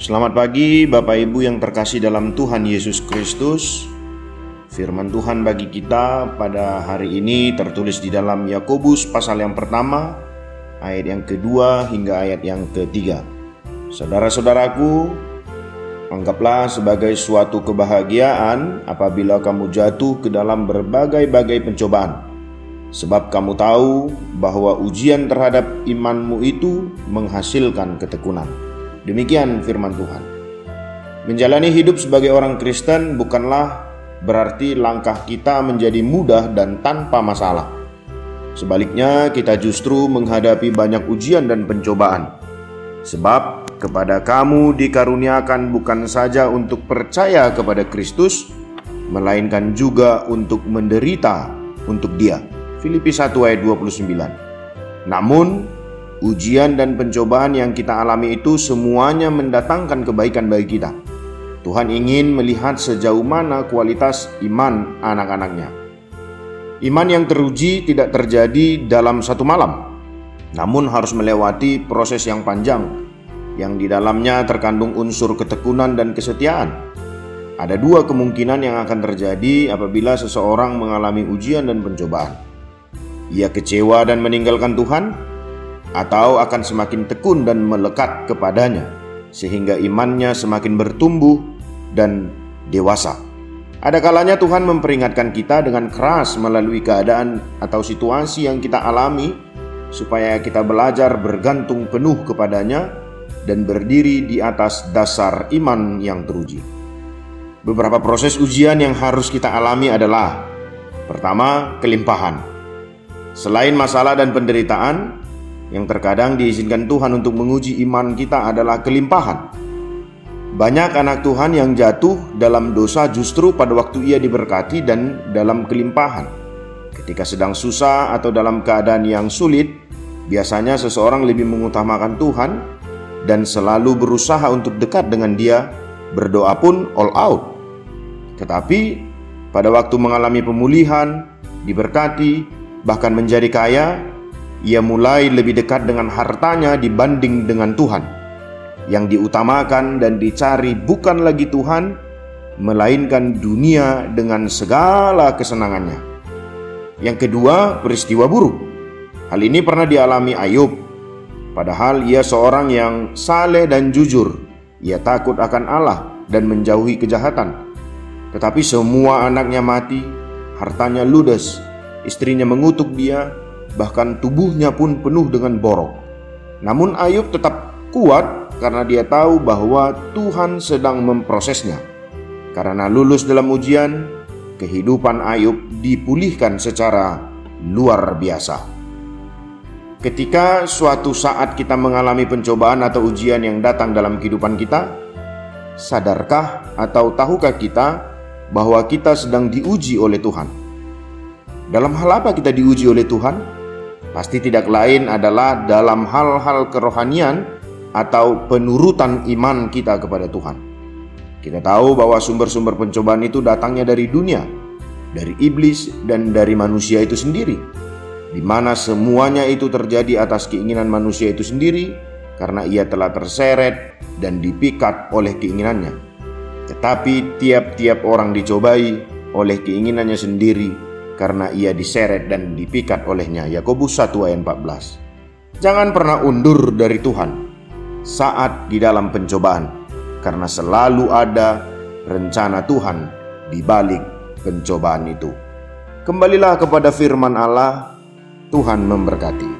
Selamat pagi Bapak Ibu yang terkasih dalam Tuhan Yesus Kristus. Firman Tuhan bagi kita pada hari ini tertulis di dalam Yakobus pasal yang pertama, ayat yang kedua hingga ayat yang ketiga. Saudara-saudaraku, anggaplah sebagai suatu kebahagiaan apabila kamu jatuh ke dalam berbagai-bagai pencobaan. Sebab kamu tahu bahwa ujian terhadap imanmu itu menghasilkan ketekunan. Demikian firman Tuhan. Menjalani hidup sebagai orang Kristen bukanlah berarti langkah kita menjadi mudah dan tanpa masalah. Sebaliknya, kita justru menghadapi banyak ujian dan pencobaan. Sebab kepada kamu dikaruniakan bukan saja untuk percaya kepada Kristus, melainkan juga untuk menderita untuk Dia. Filipi 1 ayat 29. Namun, ujian dan pencobaan yang kita alami itu semuanya mendatangkan kebaikan bagi kita. Tuhan ingin melihat sejauh mana kualitas iman anak-anaknya. Iman yang teruji tidak terjadi dalam satu malam, namun harus melewati proses yang panjang, yang di dalamnya terkandung unsur ketekunan dan kesetiaan. Ada dua kemungkinan yang akan terjadi apabila seseorang mengalami ujian dan pencobaan. Ia kecewa dan meninggalkan Tuhan, atau akan semakin tekun dan melekat kepadanya, sehingga imannya semakin bertumbuh dan dewasa. Ada kalanya Tuhan memperingatkan kita dengan keras melalui keadaan atau situasi yang kita alami, supaya kita belajar bergantung penuh kepadanya dan berdiri di atas dasar iman yang teruji. Beberapa proses ujian yang harus kita alami adalah: pertama, kelimpahan. Selain masalah dan penderitaan, yang terkadang diizinkan Tuhan untuk menguji iman kita adalah kelimpahan. Banyak anak Tuhan yang jatuh dalam dosa justru pada waktu ia diberkati dan dalam kelimpahan. Ketika sedang susah atau dalam keadaan yang sulit, biasanya seseorang lebih mengutamakan Tuhan dan selalu berusaha untuk dekat dengan Dia, berdoa pun all out. Tetapi pada waktu mengalami pemulihan, diberkati, bahkan menjadi kaya, ia mulai lebih dekat dengan hartanya dibanding dengan Tuhan. Yang diutamakan dan dicari bukan lagi Tuhan, melainkan dunia dengan segala kesenangannya. Yang kedua, peristiwa buruk. Hal ini pernah dialami Ayub. Padahal ia seorang yang saleh dan jujur. Ia takut akan Allah dan menjauhi kejahatan. Tetapi semua anaknya mati, hartanya ludes, istrinya mengutuk dia, bahkan tubuhnya pun penuh dengan borok. Namun Ayub tetap kuat karena dia tahu bahwa Tuhan sedang memprosesnya. Karena lulus dalam ujian, kehidupan Ayub dipulihkan secara luar biasa. Ketika suatu saat kita mengalami pencobaan atau ujian yang datang dalam kehidupan kita, sadarkah atau tahukah kita bahwa kita sedang diuji oleh Tuhan? Dalam hal apa kita diuji oleh Tuhan? Pasti tidak lain adalah dalam hal-hal kerohanian atau penurutan iman kita kepada Tuhan. Kita tahu bahwa sumber-sumber pencobaan itu datangnya dari dunia, dari iblis, dan dari manusia itu sendiri, di mana semuanya itu terjadi atas keinginan manusia itu sendiri karena ia telah terseret dan dipikat oleh keinginannya. Tetapi tiap-tiap orang dicobai oleh keinginannya sendiri karena ia diseret dan dipikat olehnya. Yakobus 1 ayat 14. Jangan pernah undur dari Tuhan saat di dalam pencobaan, karena selalu ada rencana Tuhan di balik pencobaan itu. Kembalilah kepada firman Allah, Tuhan memberkati.